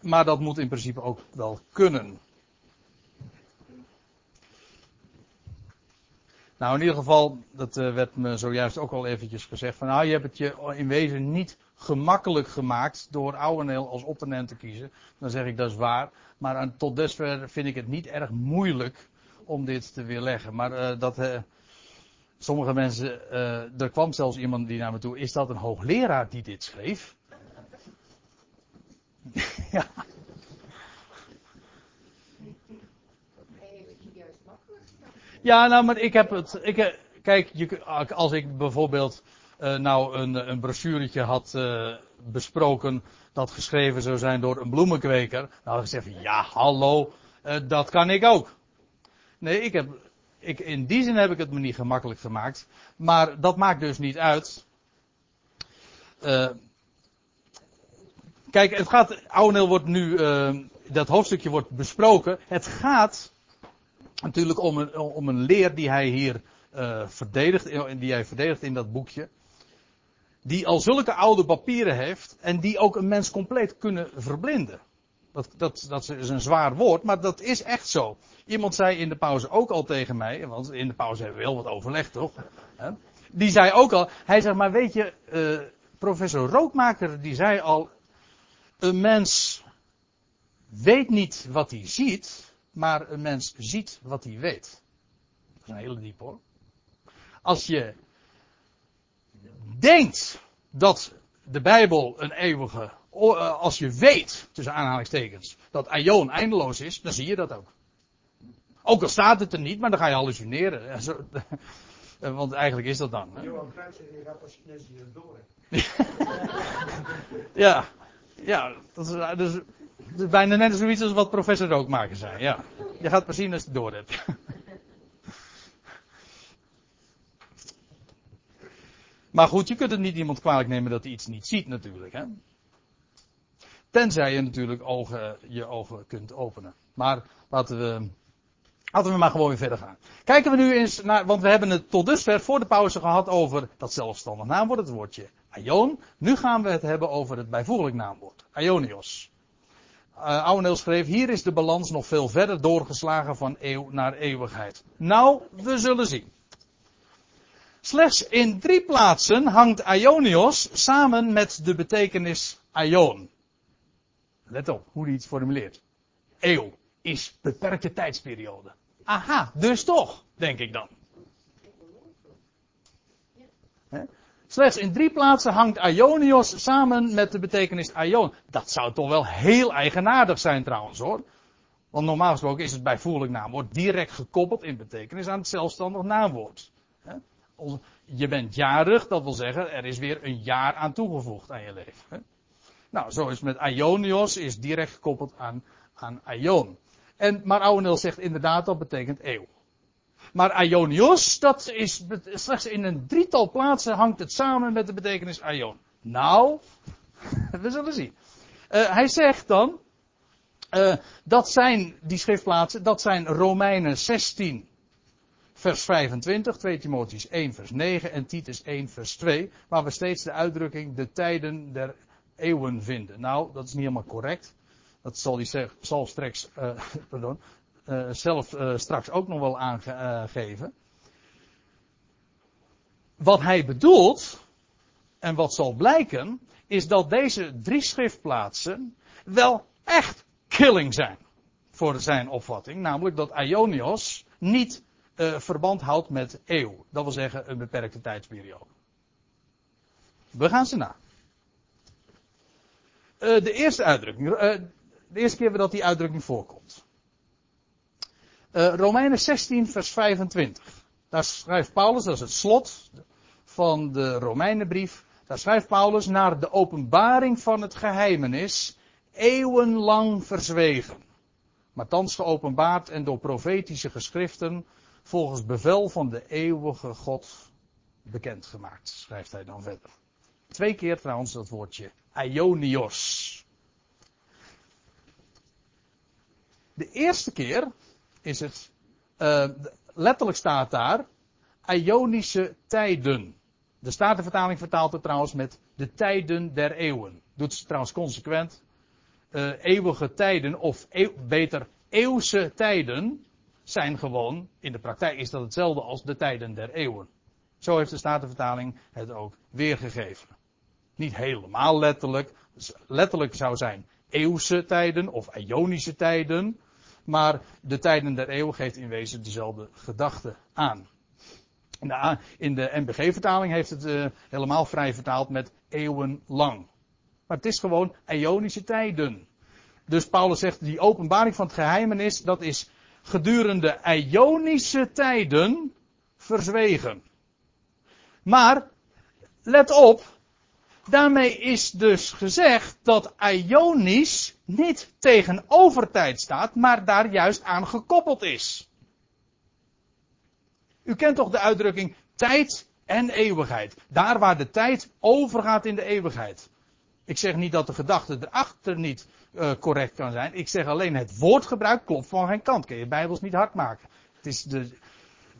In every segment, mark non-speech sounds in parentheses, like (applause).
maar dat moet in principe ook wel kunnen. Nou, in ieder geval, dat uh, werd me zojuist ook al eventjes gezegd. Van, nou, je hebt het je in wezen niet gemakkelijk gemaakt door Ouweneel als opponent te kiezen. Dan zeg ik dat is waar. Maar aan, tot dusver vind ik het niet erg moeilijk om dit te weerleggen. Maar uh, dat, sommige mensen, er kwam zelfs iemand die naar me toe, is dat een hoogleraar die dit schreef? (laughs) ja. Ja, nou, maar ik heb het. Ik, kijk, je, als ik bijvoorbeeld uh, nou een, een brochuretje had uh, besproken dat geschreven zou zijn door een bloemenkweker, dan had ik gezegd ja, hallo, dat kan ik ook. Nee, ik heb, ik, in die zin heb ik het me niet gemakkelijk gemaakt, maar dat maakt dus niet uit. Kijk, het gaat, Ouweneel wordt nu, dat hoofdstukje wordt besproken. Het gaat natuurlijk om een, om een leer die hij hier uh, verdedigt, die hij verdedigt in dat boekje. Die al zulke oude papieren heeft en die ook een mens compleet kunnen verblinden. Dat, dat, dat is een zwaar woord, maar dat is echt zo. Iemand zei in de pauze ook al tegen mij, want in de pauze hebben we heel wat overlegd toch? Die zei ook al, hij zegt maar weet je, uh, professor Rookmaker die zei al, een mens weet niet wat hij ziet, maar een mens ziet wat hij weet. Dat is een hele diep hoor. Als je denkt dat de Bijbel een eeuwige, eh, als je weet, tussen aanhalingstekens, dat Aion eindeloos is, dan zie je dat ook. Ook al staat het er niet, maar dan ga je hallucineren. (laughs) Want eigenlijk is dat dan. Johan Cruijff door (laughs) Ja, ja, dat is, dus is bijna net zoiets als wat professor Rookmaker zei. Ja. Je gaat pas zien als je het door hebt. (laughs) Maar goed, je kunt het niet iemand kwalijk nemen dat hij iets niet ziet natuurlijk. Hè? Tenzij je natuurlijk ogen, je ogen kunt openen. Maar laten we, laten we maar gewoon weer verder gaan. Kijken we nu eens naar, want we hebben het tot dusver voor de pauze gehad over dat zelfstandig naamwoord, het woordje aion. Nu gaan we het hebben over het bijvoeglijk naamwoord, aionios uh, Ouweneel schreef, hier is de balans nog veel verder doorgeslagen van eeuw naar eeuwigheid. Nou, we zullen zien. Slechts in drie plaatsen hangt Ionios samen met de betekenis Aion. Let op hoe hij het formuleert. Eeuw is beperkte tijdsperiode. Aha, dus toch, denk ik dan. Slechts in drie plaatsen hangt Ionios samen met de betekenis Aion. Dat zou toch wel heel eigenaardig zijn trouwens hoor. Want normaal gesproken is het bijvoeglijk naamwoord direct gekoppeld in betekenis aan het zelfstandig naamwoord. Je bent jarig, dat wil zeggen er is weer een jaar aan toegevoegd aan je leven. Nou, zo is met Ionios is direct gekoppeld aan, aan. En, maar Ouweneel zegt inderdaad dat betekent eeuw. Maar Ionios, dat is slechts in een drietal plaatsen hangt het samen met de betekenis Ion. Nou, (laughs) we zullen zien. Uh, hij zegt dan, uh, dat zijn die schriftplaatsen, dat zijn Romeinen 16, vers 25, 2 Timotheus 1, vers 9 en Titus 1, vers 2, waar we steeds de uitdrukking de tijden der eeuwen vinden. Nou, dat is niet helemaal correct. Dat zal hij zeg, zal straks, uh, (laughs) pardon, uh, zelf uh, straks ook nog wel aangeven. Wat hij bedoelt, en wat zal blijken, is dat deze drie schriftplaatsen wel echt killing zijn. Voor zijn opvatting. Namelijk dat Ionios niet uh, verband houdt met eeuw. Dat wil zeggen een beperkte tijdsperiode. We gaan ze na. Uh, de eerste uitdrukking. De eerste keer dat die uitdrukking voorkomt. Uh, Romeinen 16, vers 25. Daar schrijft Paulus, dat is het slot van de Romeinenbrief. Daar schrijft Paulus naar de openbaring van het geheimenis, eeuwenlang verzwegen. Maar thans geopenbaard en door profetische geschriften volgens bevel van de eeuwige God bekendgemaakt, schrijft hij dan verder. Twee keer trouwens dat woordje Ionios. De eerste keer is het, uh, letterlijk staat daar, Ionische tijden. De Statenvertaling vertaalt het trouwens met de tijden der eeuwen. Doet ze trouwens consequent. uh, eeuwige tijden, of beter eeuwse tijden, zijn gewoon, in de praktijk is dat hetzelfde als de tijden der eeuwen. Zo heeft de Statenvertaling het ook weergegeven. Niet helemaal letterlijk. Letterlijk zou zijn eeuwse tijden of Ionische tijden. Maar de tijden der eeuwen geeft in wezen dezelfde gedachte aan. In de, in de NBG-vertaling heeft het uh, helemaal vrij vertaald met eeuwenlang. Maar het is gewoon Ionische tijden. Dus Paulus zegt, die openbaring van het geheimenis, dat is gedurende Ionische tijden verzwegen. Maar, let op, daarmee is dus gezegd dat Ionisch niet tegenover tijd staat, maar daar juist aan gekoppeld is. U kent toch de uitdrukking tijd en eeuwigheid. Daar waar de tijd overgaat in de eeuwigheid. Ik zeg niet dat de gedachte erachter niet uh, correct kan zijn. Ik zeg alleen het woordgebruik klopt van geen kant. Kun je Bijbels niet hard maken. Het is de,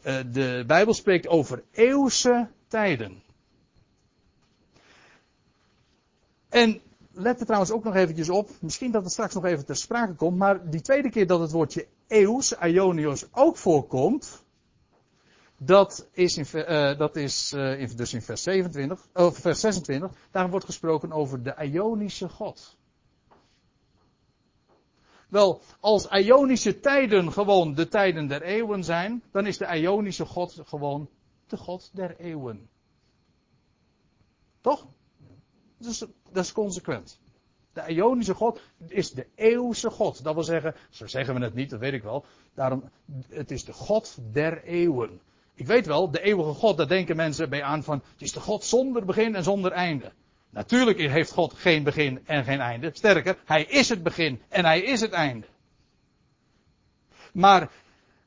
uh, de Bijbel spreekt over eeuwse tijden. En let er trouwens ook nog eventjes op, misschien dat het straks nog even ter sprake komt, maar die tweede keer dat het woordje eeuws, Ionios, ook voorkomt, dat is, in, uh, dat is uh, in, dus in vers, 27, of vers 26, daar wordt gesproken over de Ionische God. Wel, als Ionische tijden gewoon de tijden der eeuwen zijn, dan is de Ionische God gewoon de God der eeuwen. Toch? Dat is, dat is consequent. De Ionische God is de eeuwse God. Dat wil zeggen, zo zeggen we het niet, dat weet ik wel. Daarom, het is de God der eeuwen. Ik weet wel, de eeuwige God, daar denken mensen bij aan van, het is de God zonder begin en zonder einde. Natuurlijk heeft God geen begin en geen einde. Sterker, hij is het begin en hij is het einde. Maar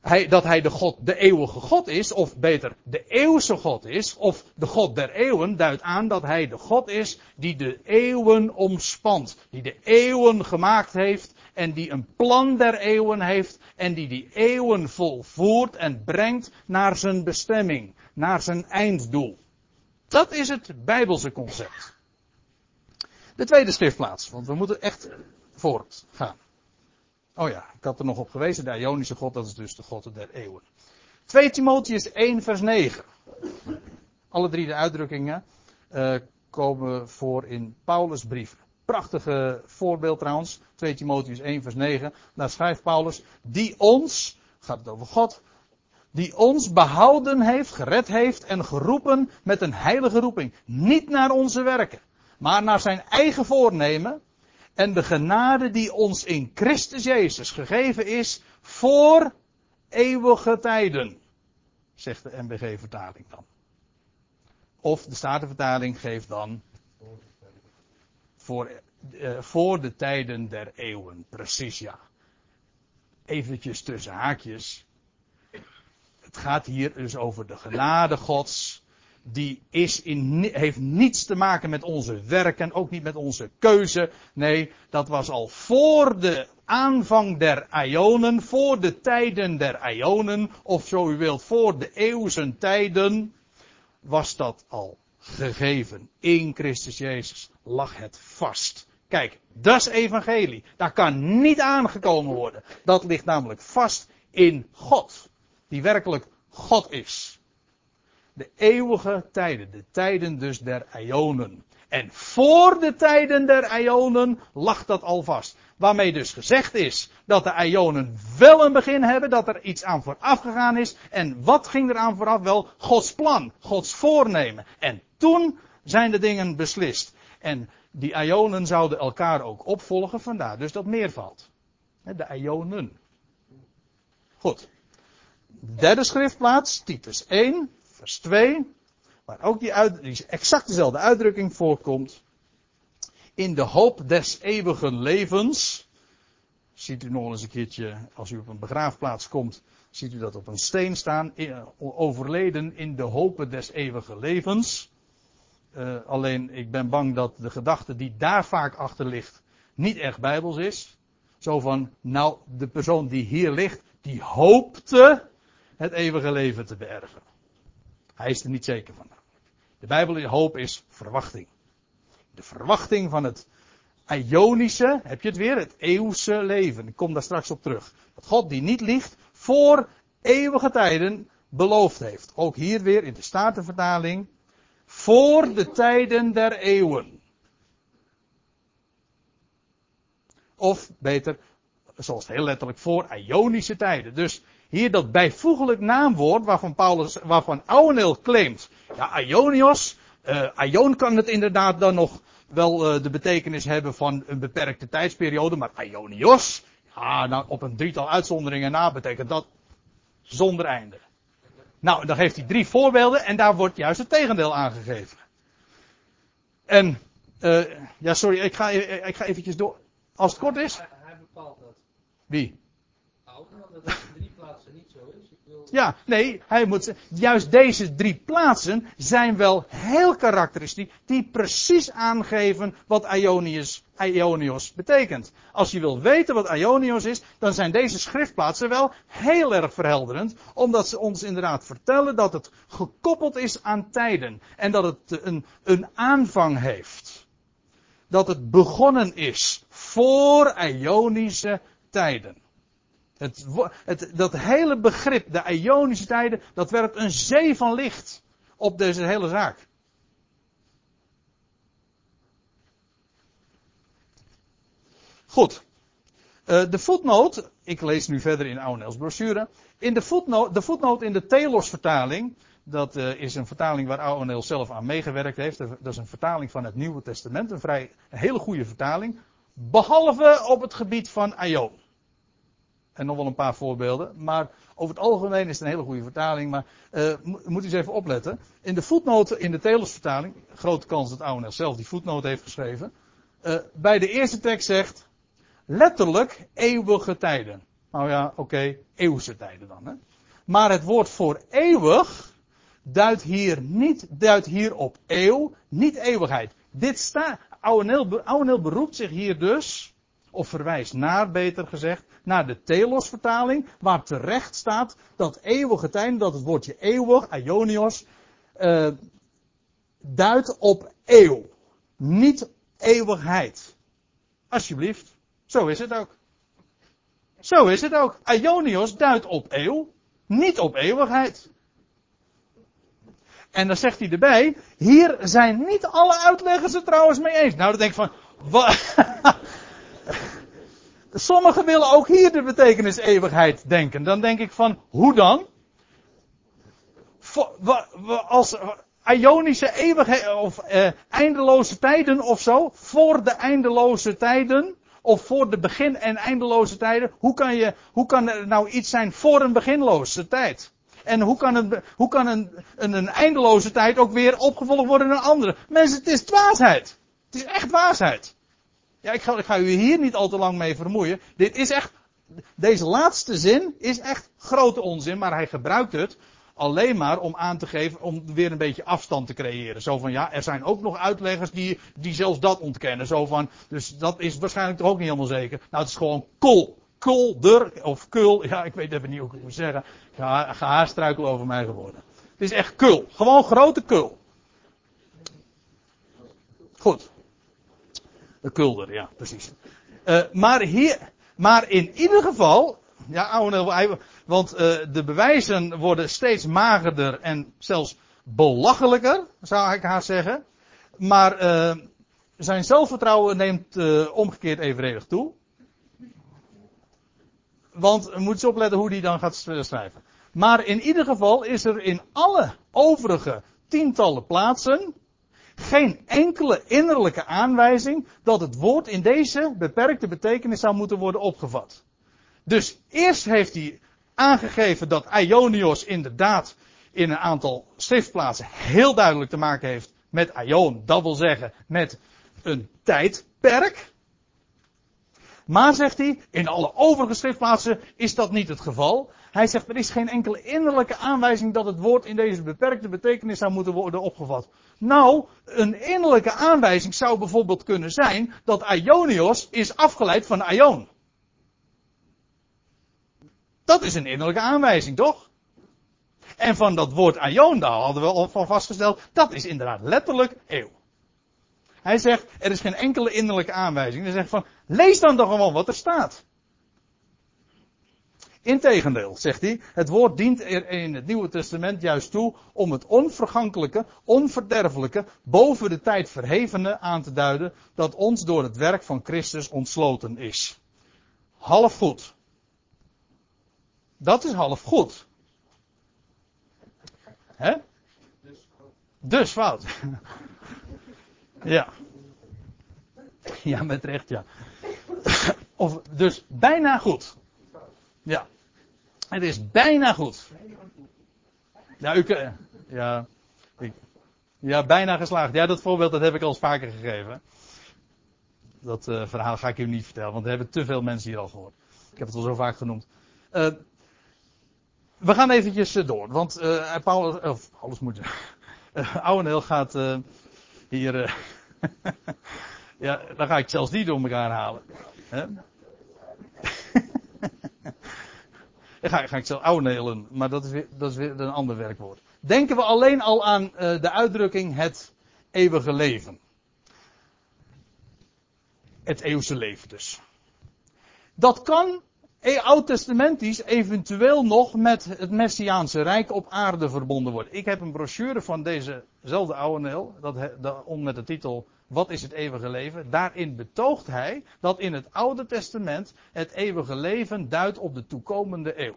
hij, dat hij de God, de eeuwige God is, of beter, de eeuwse God is, of de God der eeuwen, duidt aan dat hij de God is die de eeuwen omspant. Die de eeuwen gemaakt heeft en die een plan der eeuwen heeft en die die eeuwen volvoert en brengt naar zijn bestemming, naar zijn einddoel. Dat is het Bijbelse concept. De tweede schriftplaats, want we moeten echt voort gaan. Oh ja, ik had er nog op gewezen, de Ionische God, dat is dus de God der eeuwen. 2 Timotheus 1 vers 9. Alle drie de uitdrukkingen uh, komen voor in Paulus' brief. Prachtige voorbeeld trouwens, 2 Timotheus 1 vers 9. Daar schrijft Paulus, die ons, gaat het over God, die ons behouden heeft, gered heeft en geroepen met een heilige roeping. Niet naar onze werken, maar naar zijn eigen voornemen en de genade die ons in Christus Jezus gegeven is voor eeuwige tijden, zegt de MBG-vertaling dan. Of de Statenvertaling geeft dan voor, uh, voor de tijden der eeuwen, precies ja. Eventjes tussen haakjes. Het gaat hier dus over de genade Gods die is in, heeft niets te maken met onze werken, ook niet met onze keuze. Nee, dat was al voor de aanvang der Ionen, voor de tijden der Ionen, of zo u wilt, voor de eeuwse tijden, was dat al gegeven. In Christus Jezus lag het vast. Kijk, dat is evangelie. Daar kan niet aangekomen worden. Dat ligt namelijk vast in God. Die werkelijk God is de eeuwige tijden, de tijden dus der Ionen. En voor de tijden der Ionen lag dat al vast. Waarmee dus gezegd is dat de Ionen wel een begin hebben, dat er iets aan vooraf gegaan is. En wat ging er aan vooraf? Wel Gods plan, Gods voornemen. En toen zijn de dingen beslist. En die Ionen zouden elkaar ook opvolgen, vandaar dus dat meervalt. De Ionen. Goed. Derde schriftplaats, Titus 1 vers 2, waar ook die, uit, die exact dezelfde uitdrukking voorkomt. In de hoop des eeuwige levens. Ziet u nog eens een keertje, als u op een begraafplaats komt, ziet u dat op een steen staan. Overleden in de hoop des eeuwige levens. Uh, alleen ik ben bang dat de gedachte die daar vaak achter ligt, niet echt bijbels is. Zo van, nou, de persoon die hier ligt, die hoopte het eeuwige leven te beërven. Hij is er niet zeker van. De Bijbel hoop is verwachting. De verwachting van het Ionische, heb je het weer, het eeuwse leven. Ik kom daar straks op terug. Dat God die niet liegt, voor eeuwige tijden beloofd heeft. Ook hier weer in de Statenvertaling. Voor de tijden der eeuwen. Of beter, zoals heel letterlijk, voor Ionische tijden. Dus hier dat bijvoeglijk naamwoord waarvan Paulus, waarvan Ouweneel claimt. Ja, Ionios, uh, Ion kan het inderdaad dan nog wel uh, de betekenis hebben van een beperkte tijdsperiode, maar Ionios, ja, nou, op een drietal uitzonderingen na betekent dat zonder einde. Nou, dan geeft hij drie voorbeelden en daar wordt juist het tegendeel aangegeven. En, uh, ja, sorry, ik ga, ik ga eventjes door. Als het kort is. Hij, bepaalt dat. Wie? Dat het drie plaatsen niet zo is. Ik wil... Ja, nee, hij moet, juist deze drie plaatsen zijn wel heel karakteristiek, die precies aangeven wat Ionius, Ionios betekent. Als je wil weten wat Ionios is, dan zijn deze schriftplaatsen wel heel erg verhelderend, omdat ze ons inderdaad vertellen dat het gekoppeld is aan tijden en dat het een, een aanvang heeft. Dat het begonnen is voor Ionische tijden. Dat hele begrip, de Ionische tijden, dat werpt een zee van licht op deze hele zaak. Goed. Uh, de voetnoot, ik lees nu verder in Ouwenels brochure. In de voetnoot, de in de Telos vertaling, dat uh, is een vertaling waar Ouweneel zelf aan meegewerkt heeft. Dat is een vertaling van het Nieuwe Testament, een vrij hele goede vertaling. Behalve op het gebied van Aion. En nog wel een paar voorbeelden. Maar over het algemeen is het een hele goede vertaling. Maar uh, moet u eens even opletten. In de voetnoten in de Telers-vertaling. Grote kans dat Ouwenel zelf die voetnoot heeft geschreven. Uh, bij de eerste tekst zegt. Letterlijk eeuwige tijden. Nou ja, oké, eeuwse tijden dan. Hè. Maar het woord voor eeuwig. Duidt hier niet, duidt hier op eeuw, niet eeuwigheid. Dit staat, Ouweneel beroept zich hier dus, of verwijst naar, beter gezegd, naar de Telos-vertaling, waar terecht staat dat eeuwige tijden, dat het woordje eeuwig, Ionios, uh, duidt op eeuw. Niet eeuwigheid. Alsjeblieft. Zo is het ook. Zo is het ook. Ionios duidt op eeuw, niet op eeuwigheid. En dan zegt hij erbij, hier zijn niet alle uitleggers het trouwens mee eens. Nou, dan denk ik van, wat? (laughs) Sommigen willen ook hier de betekenis eeuwigheid denken. Dan denk ik van, hoe dan? Als Ionische eeuwigheid, of eh, eindeloze tijden of zo, voor de eindeloze tijden, of voor de begin- en eindeloze tijden, hoe kan, je, hoe kan er nou iets zijn voor een beginloze tijd? En hoe kan, een, hoe kan een, een, een eindeloze tijd ook weer opgevolgd worden door een andere? Mensen, het is dwaasheid. Het is echt dwaasheid. Ja, ik ga, ik ga u hier niet al te lang mee vermoeien. Dit is echt, deze laatste zin is echt grote onzin, maar hij gebruikt het alleen maar om aan te geven, om weer een beetje afstand te creëren. Zo van, ja, er zijn ook nog uitleggers die, die zelfs dat ontkennen. Zo van, dus dat is waarschijnlijk toch ook niet helemaal zeker. Nou, het is gewoon kol. Kulder, of kul, ja, ik weet even niet hoe ik het moet zeggen. Ga, ga haar struikelen over mij geworden. Het is echt kul. Gewoon grote kul. Goed. De kulder, ja, precies. Uh, maar hier, maar in ieder geval, ja, want uh, de bewijzen worden steeds magerder en zelfs belachelijker, zou ik haar zeggen. Maar uh, zijn zelfvertrouwen neemt omgekeerd evenredig toe. Want we moeten opletten hoe die dan gaat schrijven. Maar in ieder geval is er in alle overige tientallen plaatsen geen enkele innerlijke aanwijzing dat het woord in deze beperkte betekenis zou moeten worden opgevat. Dus eerst heeft hij aangegeven dat Ionios inderdaad in een aantal schriftplaatsen heel duidelijk te maken heeft met Ion, dat wil zeggen met een tijdperk. Maar zegt hij, in alle overige schriftplaatsen is dat niet het geval. Hij zegt, er is geen enkele innerlijke aanwijzing dat het woord in deze beperkte betekenis zou moeten worden opgevat. Nou, een innerlijke aanwijzing zou bijvoorbeeld kunnen zijn dat Ionios is afgeleid van Ion. Dat is een innerlijke aanwijzing, toch? En van dat woord Ion, daar hadden we al van vastgesteld, dat is inderdaad letterlijk eeuw. Hij zegt, er is geen enkele innerlijke aanwijzing. Hij zegt van, lees dan toch gewoon wat er staat. Integendeel, zegt hij, het woord dient in het Nieuwe Testament juist toe om het onvergankelijke, onverderfelijke, boven de tijd verhevene aan te duiden dat ons door het werk van Christus ontsloten is. Half goed. Dat is half goed. Hè? Dus fout. (laughs) ja. Ja, met recht, ja. Of, dus bijna goed. Ja. Het is bijna goed. Ja, u, ja, ja, bijna geslaagd. Ja, dat voorbeeld dat heb ik al eens vaker gegeven. Dat uh, verhaal ga ik u niet vertellen, want er hebben te veel mensen hier al gehoord. Ik heb het al zo vaak genoemd. Uh, we gaan eventjes uh, door, want Paulus, of alles moet. (laughs) Ouweneel gaat hier. (laughs) ja, dan ga ik zelfs die door elkaar halen. Ga, ga ik zelf ouwnelen, maar dat is, weer, dat is een ander werkwoord. Denken we alleen al aan uh, de uitdrukking het eeuwige leven. Het eeuwse leven dus. Dat kan e- oud-testamentisch eventueel nog met het Messiaanse Rijk op aarde verbonden worden. Ik heb een brochure van dezezelfde oude dat, dat, met de titel wat is het eeuwige leven? Daarin betoogt hij dat in het Oude Testament het eeuwige leven duidt op de toekomende eeuw.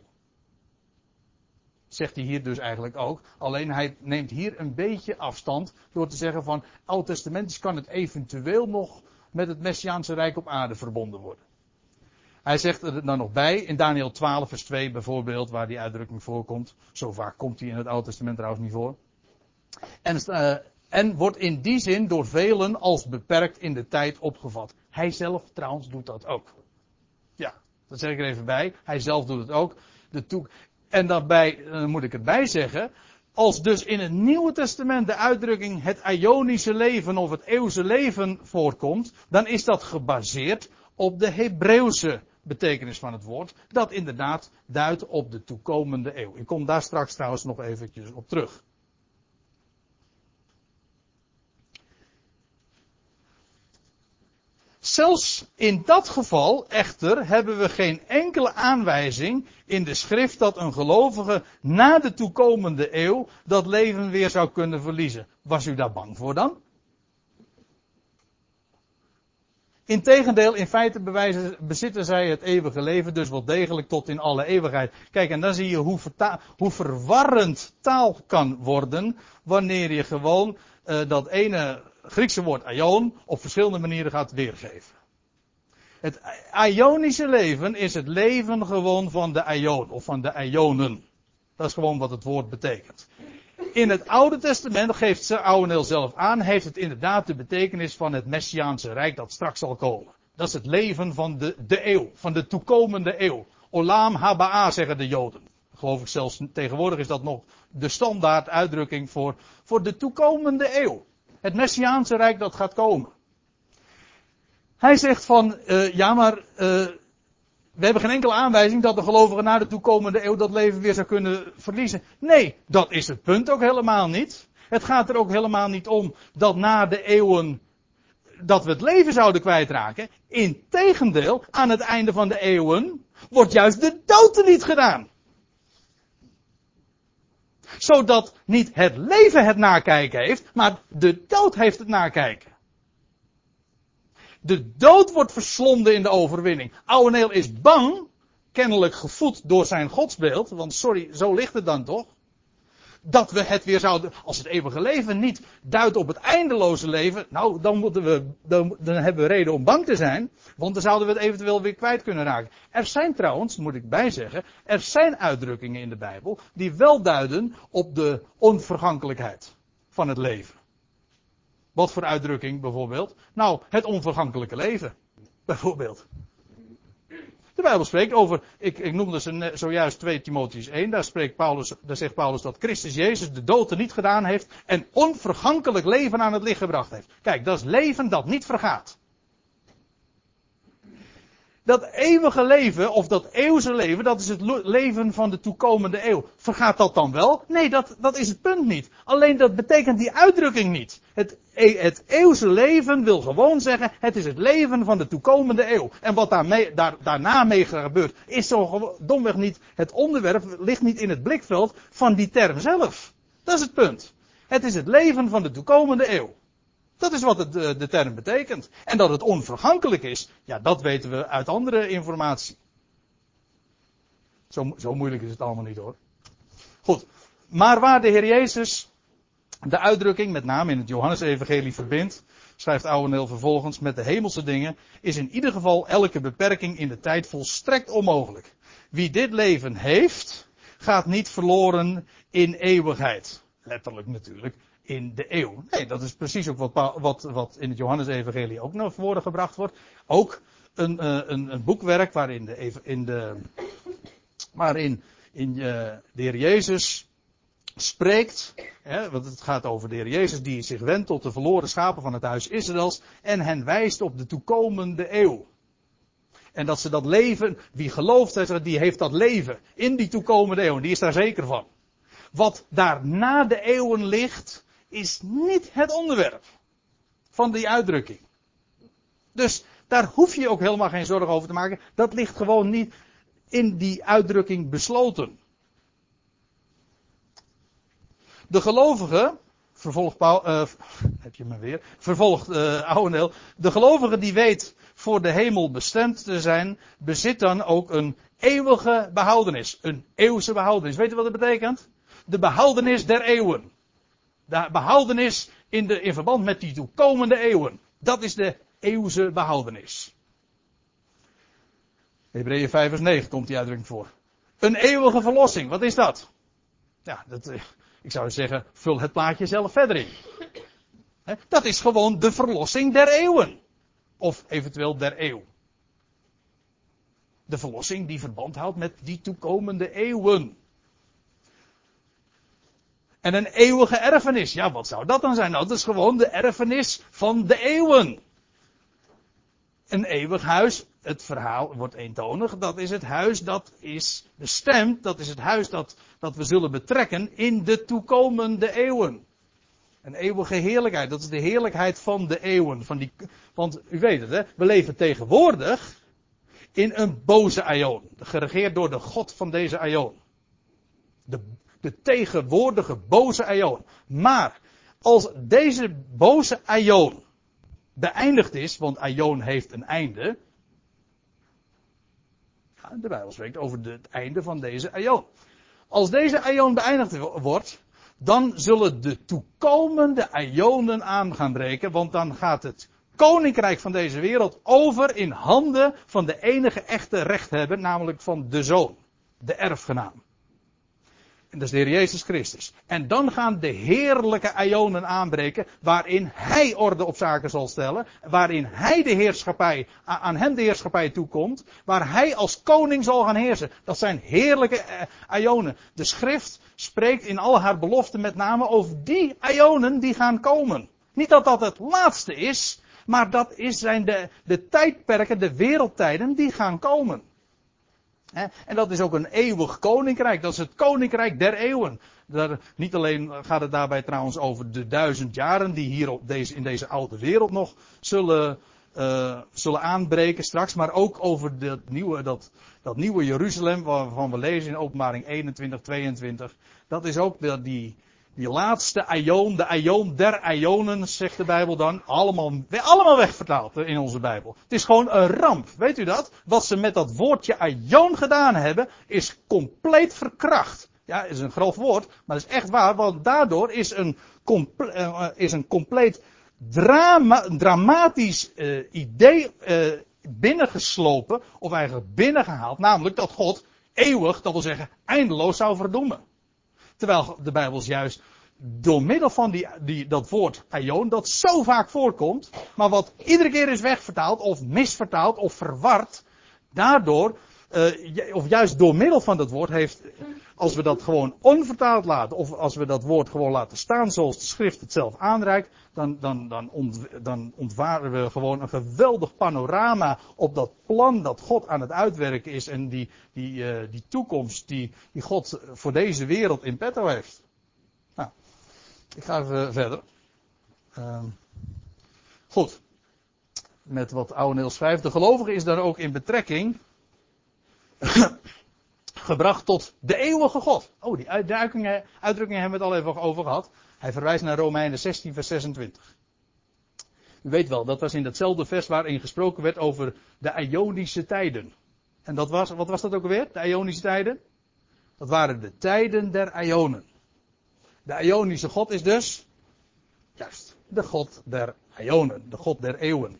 Zegt hij hier dus eigenlijk ook. Alleen hij neemt hier een beetje afstand door te zeggen van Oud Testamentisch kan het eventueel nog met het Messiaanse Rijk op aarde verbonden worden. Hij zegt er dan nog bij, in Daniel 12 vers 2 bijvoorbeeld, waar die uitdrukking voorkomt. Zo vaak komt hij in het Oude Testament trouwens niet voor. En uh, en wordt in die zin door velen als beperkt in de tijd opgevat. Hij zelf trouwens doet dat ook. Ja, dat zeg ik er even bij. Hij zelf doet het ook. De en daarbij eh, moet ik erbij zeggen. Als dus in het Nieuwe Testament de uitdrukking het Ionische leven of het eeuwse leven voorkomt, dan is dat gebaseerd op de Hebreeuwse betekenis van het woord, dat inderdaad duidt op de toekomende eeuw. Ik kom daar straks trouwens nog eventjes op terug. Zelfs in dat geval echter hebben we geen enkele aanwijzing in de schrift dat een gelovige na de toekomende eeuw dat leven weer zou kunnen verliezen. Was u daar bang voor dan? Integendeel, in feite bewijzen, bezitten zij het eeuwige leven dus wel degelijk tot in alle eeuwigheid. Kijk, en dan zie je hoe, hoe verwarrend taal kan worden wanneer je gewoon uh, dat ene Griekse woord aion op verschillende manieren gaat weergeven. Het Ionische leven is het leven gewoon van de Ion of van de Ionen. Dat is gewoon wat het woord betekent. In het Oude Testament geeft Ouweneel zelf aan, heeft het inderdaad de betekenis van het Messiaanse Rijk dat straks zal komen. Dat is het leven van de, de eeuw, van de toekomende eeuw. Olam Haba'a zeggen de Joden. Geloof ik zelfs tegenwoordig is dat nog de standaard uitdrukking voor, voor de toekomende eeuw. Het Messiaanse Rijk dat gaat komen. Hij zegt van, uh, ja maar, uh, we hebben geen enkele aanwijzing dat de gelovigen na de toekomende eeuw dat leven weer zou kunnen verliezen. Nee, dat is het punt ook helemaal niet. Het gaat er ook helemaal niet om dat na de eeuwen dat we het leven zouden kwijtraken. Integendeel, aan het einde van de eeuwen wordt juist de dood er niet gedaan zodat niet het leven het nakijken heeft, maar de dood heeft het nakijken. De dood wordt verslonden in de overwinning. Ouweneel is bang, kennelijk gevoed door zijn godsbeeld, want sorry, zo ligt het dan toch? Dat we het weer zouden, als het eeuwige leven niet duidt op het eindeloze leven, nou, dan moeten we, dan, dan, hebben we reden om bang te zijn, want dan zouden we het eventueel weer kwijt kunnen raken. Er zijn trouwens, moet ik bijzeggen, er zijn uitdrukkingen in de Bijbel die wel duiden op de onvergankelijkheid van het leven. Wat voor uitdrukking bijvoorbeeld? Nou, het onvergankelijke leven, bijvoorbeeld. De Bijbel spreekt over, ik, ik noemde ze zojuist 2 Timotheus 1, daar, spreekt Paulus, daar zegt Paulus dat Christus Jezus de dood er niet gedaan heeft en onvergankelijk leven aan het licht gebracht heeft. Kijk, dat is leven dat niet vergaat. Dat eeuwige leven, of dat eeuwse leven, dat is het leven van de toekomende eeuw. Vergaat dat dan wel? Nee, dat, dat is het punt niet. Alleen dat betekent die uitdrukking niet. Het, e- het eeuwse leven wil gewoon zeggen, het is het leven van de toekomende eeuw. En wat daarmee, daar, daarna mee gebeurt, is zo domweg niet het onderwerp, ligt niet in het blikveld van die term zelf. Dat is het punt. Het is het leven van de toekomende eeuw. Dat is wat het, eh, de term betekent. En dat het onvergankelijk is, ja, dat weten we uit andere informatie. Zo, zo moeilijk is het allemaal niet hoor. Goed. Maar waar de Heer Jezus de uitdrukking, met name in het Johannesevangelie, verbindt, schrijft Ouweneel vervolgens, met de hemelse dingen, is in ieder geval elke beperking in de tijd volstrekt onmogelijk. Wie dit leven heeft, gaat niet verloren in eeuwigheid. Letterlijk natuurlijk, in de eeuw. Nee, dat is precies ook wat, wat, wat in het Johannesevangelie ook naar voren gebracht wordt. Ook een, eh, een, een boekwerk waarin de, in de, waarin in, eh, de Heer Jezus spreekt, hè, want het gaat over de Heer Jezus die zich wendt tot de verloren schapen van het huis Israëls en hen wijst op de toekomende eeuw. En dat ze dat leven, wie gelooft, die heeft dat leven in die toekomende eeuw, die is daar zeker van. Wat daar na de eeuwen ligt, is niet het onderwerp van die uitdrukking. Dus daar hoef je ook helemaal geen zorgen over te maken. Dat ligt gewoon niet in die uitdrukking besloten. De gelovige, vervolgt Paul, eh, (laughs) heb je me weer, vervolgt eh Ouweneel, de gelovige die weet voor de hemel bestemd te zijn, bezit dan ook een eeuwige behoudenis. Een eeuwse behoudenis. Weet je wat dat betekent? De behoudenis der eeuwen. De behoudenis in, de, in verband met die toekomende eeuwen. Dat is de eeuwse behoudenis. Hebreeën 5 vers 9 komt die uitdrukking voor. Een eeuwige verlossing, wat is dat? Ja, dat, eh, ik zou zeggen, vul het plaatje zelf verder in. Dat is gewoon de verlossing der eeuwen. Of eventueel der eeuw. De verlossing die verband houdt met die toekomende eeuwen. En een eeuwige erfenis. Ja, wat zou dat dan zijn? Nou, dat is gewoon de erfenis van de eeuwen. Een eeuwig huis, het verhaal wordt eentonig, dat is het huis dat is bestemd, dat is het huis dat, dat we zullen betrekken in de toekomende eeuwen. Een eeuwige heerlijkheid, dat is de heerlijkheid van de eeuwen. Van die, want u weet het, hè, we leven tegenwoordig in een boze aion, geregeerd door de God van deze aion. De, de tegenwoordige boze aion. Maar als deze boze aion beëindigd is, want aion heeft een einde. De Bijbel spreekt over het einde van deze aion. Als deze aion beëindigd wo- wordt, dan zullen de toekomende aionen aan gaan breken, want dan gaat het koninkrijk van deze wereld over in handen van de enige echte rechthebber, namelijk van de zoon, de erfgenaam. En dat is de Heer Jezus Christus. En dan gaan de heerlijke aionen aanbreken, waarin Hij orde op zaken zal stellen, waarin Hij de heerschappij, aan Hem de heerschappij toekomt, waar Hij als koning zal gaan heersen. Dat zijn heerlijke eh, aionen. De schrift spreekt in al haar beloften met name over die aionen die gaan komen. Niet dat dat het laatste is, maar dat is, zijn de, de tijdperken, de wereldtijden die gaan komen. En dat is ook een eeuwig koninkrijk. Dat is het koninkrijk der eeuwen. Niet alleen gaat het daarbij trouwens over de duizend jaren die hier op deze, in deze oude wereld nog zullen, eh, zullen aanbreken straks. Maar ook over dat nieuwe, dat, dat nieuwe Jeruzalem waarvan we lezen in openbaring 21, 22. Dat is ook de, die, die laatste aion, de aion der aionen, zegt de Bijbel dan. Allemaal, allemaal wegvertaald in onze Bijbel. Het is gewoon een ramp. Weet u dat? Wat ze met dat woordje aion gedaan hebben, is compleet verkracht. Ja, is een grof woord, maar het is echt waar, want daardoor is een, comple- eh, is een compleet drama, dramatisch eh, idee eh, binnengeslopen, of eigenlijk binnengehaald, namelijk dat God eeuwig, dat wil zeggen eindeloos zou verdoemen. Terwijl de Bijbel juist door middel van die, dat woord aion, dat zo vaak voorkomt, maar wat iedere keer is wegvertaald of misvertaald of verward, daardoor eh, of juist door middel van dat woord heeft, als we dat gewoon onvertaald laten, of als we dat woord gewoon laten staan zoals de schrift het zelf aanreikt, dan, dan, dan, dan ontwaren we gewoon een geweldig panorama op dat plan dat God aan het uitwerken is en die, die, eh, die toekomst die, die God voor deze wereld in petto heeft. Nou, ik ga even verder. Ehm, goed. Met wat Oude schrijft. De gelovige is dan ook in betrekking (coughs) gebracht tot de eeuwige God. Oh, die uitdrukkingen, uitdrukkingen hebben we het al even over gehad. Hij verwijst naar Romeinen 16, vers 26. U weet wel, dat was in datzelfde vers waarin gesproken werd over de Ionische tijden. En dat was, wat was dat ook alweer? De Ionische tijden? Dat waren de tijden der Ionen. De Ionische God is dus, juist, de God der Ionen, de God der eeuwen.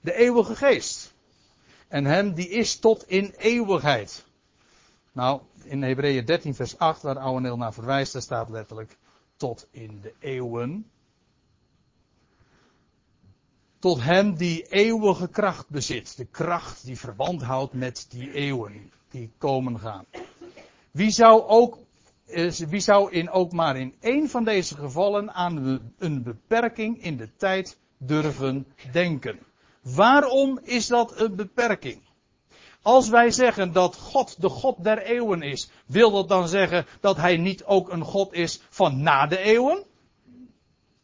De eeuwige geest. En hem die is tot in eeuwigheid. Nou, in Hebreeën 13 vers 8, waar Ouweneel naar verwijst, daar staat letterlijk tot in de eeuwen. Tot hem die eeuwige kracht bezit. De kracht die verband houdt met die eeuwen die komen gaan. Wie zou ook, wie zou in ook maar in één van deze gevallen aan een beperking in de tijd durven denken? Waarom is dat een beperking? Als wij zeggen dat God de God der eeuwen is, wil dat dan zeggen dat hij niet ook een God is van na de eeuwen?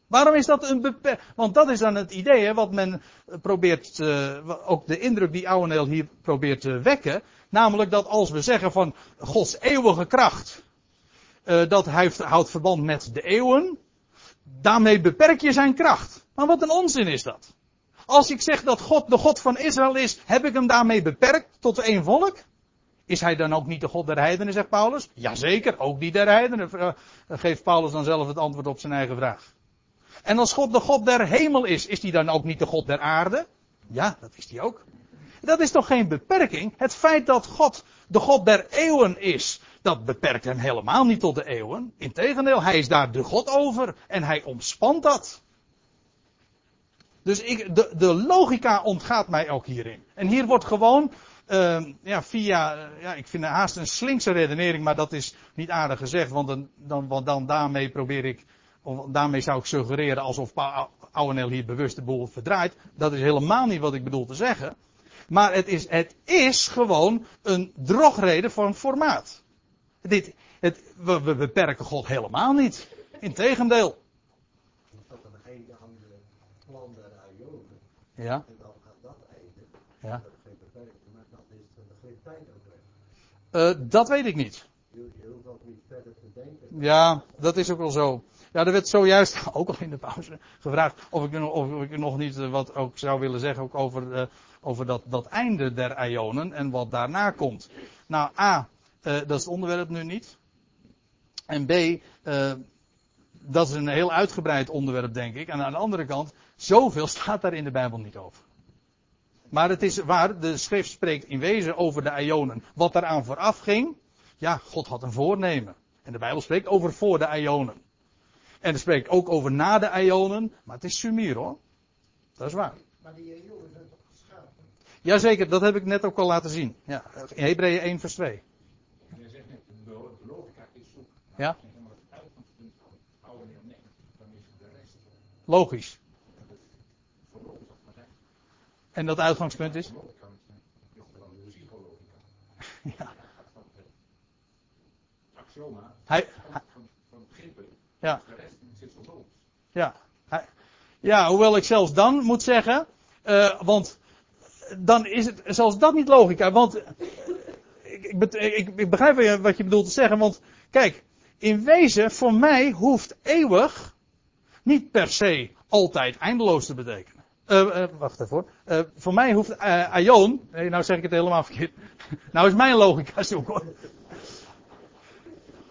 Waarom is dat een beperking? Want dat is dan het idee, wat men probeert, uh, ook de indruk die Ouweneel hier probeert te wekken. Namelijk dat als we zeggen van Gods eeuwige kracht, uh, dat hij houdt verband met de eeuwen, daarmee beperk je zijn kracht. Maar wat een onzin is dat? Als ik zeg dat God de God van Israël is, heb ik hem daarmee beperkt tot één volk? Is hij dan ook niet de God der heidenen, zegt Paulus? Jazeker, ook die der heidenen. Uh, geeft Paulus dan zelf het antwoord op zijn eigen vraag. En als God de God der hemel is, is hij dan ook niet de God der aarde? Ja, dat is hij ook. Dat is toch geen beperking? Het feit dat God de God der eeuwen is, dat beperkt hem helemaal niet tot de eeuwen. Integendeel, hij is daar de God over en hij omspant dat. Dus ik, de, de logica ontgaat mij ook hierin. En hier wordt gewoon, uh, ja, via, uh, ja, ik vind het haast een slinkse redenering, maar dat is niet aardig gezegd, want dan, dan, want dan daarmee probeer ik, of daarmee zou ik suggereren alsof Ouwenel hier bewust de boel verdraait. Dat is helemaal niet wat ik bedoel te zeggen. Maar het is, het is gewoon een drogreden van formaat. Dit, het, we, we beperken God helemaal niet. Integendeel. Ja. En dan gaat dat eten. Ja. Dat geen beperking, maar dat is dan geen tijd ook weg. Uh, dat weet ik niet. Je, je hoeft ook niet verder te denken. Ja, dat is ook wel zo. Ja, er werd zojuist, (laughs) ook al in de pauze, gevraagd of ik, of ik nog niet uh, wat ook zou willen zeggen ook over, uh, over dat, dat einde der ionen en wat daarna komt. Nou, A, dat is het onderwerp nu niet. En B, dat is een heel uitgebreid onderwerp, denk ik. En aan de andere kant, zoveel staat daar in de Bijbel niet over. Maar het is waar, de schrift spreekt in wezen over de Ionen. Wat daaraan vooraf ging, ja, God had een voornemen. En de Bijbel spreekt over voor de Ionen. En er spreekt ook over na de Ionen, maar het is sumier hoor. Dat is waar. Maar die Ionen zijn toch geschapen? Jazeker, dat heb ik net ook al laten zien. Ja, in Hebreeën 1 vers 2. Je zegt net, de logica is zoek. Ja. En dan het uitgangspunt van het oude deel neemt, dan is de rest Logisch. voorlopig dat maar zijn. En dat uitgangspunt is? Ja. Hij, ja, ja. Ja, hoewel ik zelfs dan moet zeggen, eh, want dan is het zelfs dat niet logica. Want eh, ik, ik, ik, begrijp wat je bedoelt te zeggen. Want kijk, in wezen, voor mij hoeft eeuwig niet per se altijd eindeloos te betekenen. Eh, wacht even. Eh, voor mij hoeft aion, nee, nou zeg ik het helemaal verkeerd. (laughs) nou is mijn logica zoek hoor.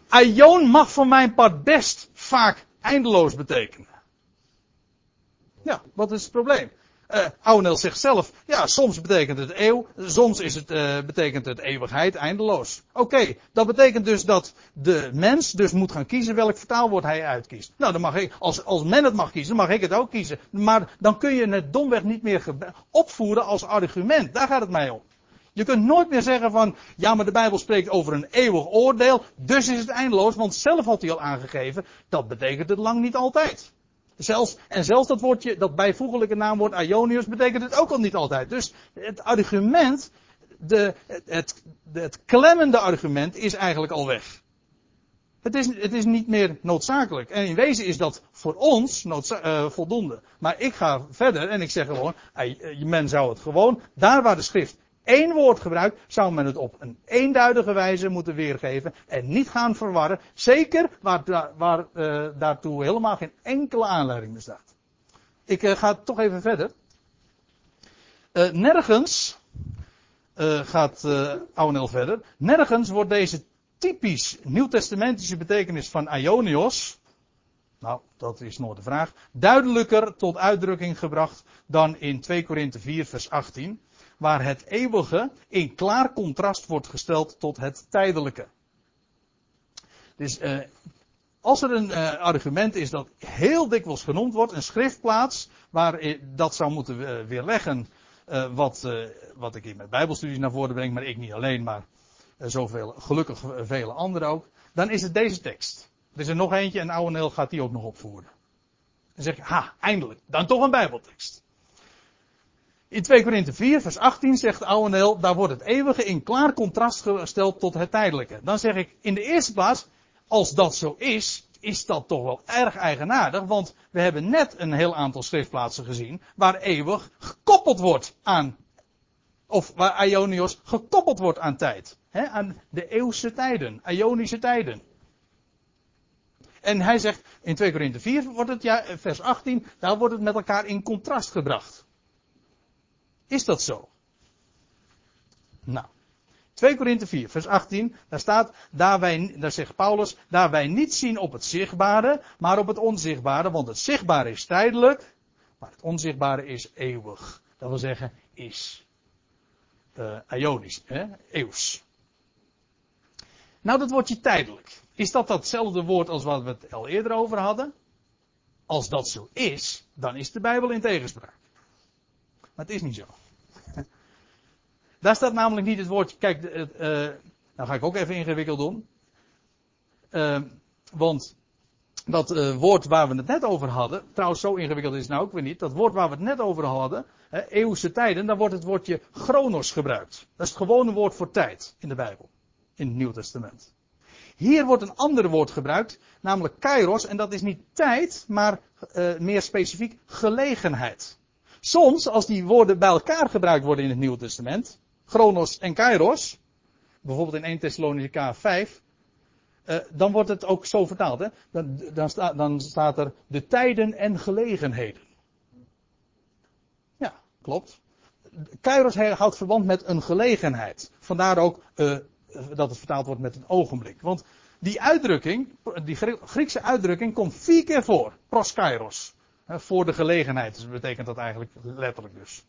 Aion mag voor mijn part best vaak eindeloos betekenen. Ja, wat is het probleem? Uh, Ouwenel zegt zelf, ja, soms betekent het eeuw, soms is het, uh, betekent het eeuwigheid, eindeloos. Oké, dat betekent dus dat de mens dus moet gaan kiezen welk vertaalwoord hij uitkiest. Nou, dan mag ik, als, als men het mag kiezen, mag ik het ook kiezen. Maar dan kun je het domweg niet meer opvoeren als argument. Daar gaat het mij om. Je kunt nooit meer zeggen van, ja maar de Bijbel spreekt over een eeuwig oordeel, dus is het eindeloos, want zelf had hij al aangegeven, dat betekent het lang niet altijd. Zelfs, en zelfs dat woordje, dat bijvoeglijke naamwoord Ionius betekent het ook al niet altijd. Dus het argument, de, het, het, klemmende argument is eigenlijk al weg. Het is, het is niet meer noodzakelijk. En in wezen is dat voor ons eh, voldoende. Maar ik ga verder en ik zeg gewoon, eh, men zou het gewoon, daar waar de schrift één woord gebruikt, zou men het op een eenduidige wijze moeten weergeven en niet gaan verwarren. Zeker waar, waar eh, daartoe helemaal geen enkele aanleiding bestaat. Ik eh, ga toch even verder. Eh, nergens gaat uh, Ouwenel verder. Nergens wordt deze typisch nieuwtestamentische betekenis van Ionios, nou, dat is nog de vraag, duidelijker tot uitdrukking gebracht dan in 2 Korinthe 4 vers 18, waar het eeuwige in klaar contrast wordt gesteld tot het tijdelijke. Dus uh, als er een uh, argument is dat heel dikwijls genoemd wordt, een schriftplaats, waar dat zou moeten uh, weerleggen uh, wat, wat ik in mijn bijbelstudies naar voren breng, maar ik niet alleen, maar zoveel, gelukkig vele anderen ook, dan is het deze tekst. Er is er nog eentje en Ouweneel gaat die ook nog opvoeren. Dan zeg je, ha, eindelijk, dan toch een bijbeltekst. In 2 Korinthe 4 vers 18 zegt Ouweneel, daar wordt het eeuwige in klaar contrast gesteld tot het tijdelijke. Dan zeg ik, in de eerste plaats, als dat zo is, is dat toch wel erg eigenaardig, want we hebben net een heel aantal schriftplaatsen gezien waar eeuwig gekoppeld wordt aan, of waar Ionios gekoppeld wordt aan tijd. Hè, aan de eeuwse tijden, Ionische tijden. En hij zegt, in 2 Korinthe 4 wordt het, ja, vers 18, daar wordt het met elkaar in contrast gebracht. Is dat zo? Nou. 2 Korinthe 4, vers 18, daar staat, daar, wij, daar zegt Paulus, daar wij niet zien op het zichtbare, maar op het onzichtbare, want het zichtbare is tijdelijk, maar het onzichtbare is eeuwig. Dat wil zeggen, is uh, ionisch, hè? eeuws. Nou, dat woordje tijdelijk. Is dat datzelfde woord als wat we het al eerder over hadden? Als dat zo is, dan is de Bijbel in tegenspraak. Maar het is niet zo. (laughs) Daar staat namelijk niet het woordje. Kijk, uh, nou ga ik ook even ingewikkeld doen. Uh, want dat uh, woord waar we het net over hadden. Trouwens, zo ingewikkeld is het nou ook weer niet. Dat woord waar we het net over hadden. Eeuwse tijden. Daar wordt het woordje chronos gebruikt. Dat is het gewone woord voor tijd in de Bijbel. In het Nieuw Testament. Hier wordt een ander woord gebruikt. Namelijk kairos. En dat is niet tijd. Maar uh, meer specifiek gelegenheid. Soms, als die woorden bij elkaar gebruikt worden in het Nieuwe Testament. Chronos en Kairos, bijvoorbeeld in 1 Thessalonica 5, uh, dan wordt het ook zo vertaald. Hè? Dan, dan, dan staat er de tijden en gelegenheden. Ja, klopt. Kairos houdt verband met een gelegenheid. Vandaar ook uh, dat het vertaald wordt met een ogenblik. Want die uitdrukking, die Griekse uitdrukking, komt vier keer voor. Proskairos. Voor de gelegenheid. Dus betekent dat eigenlijk letterlijk dus.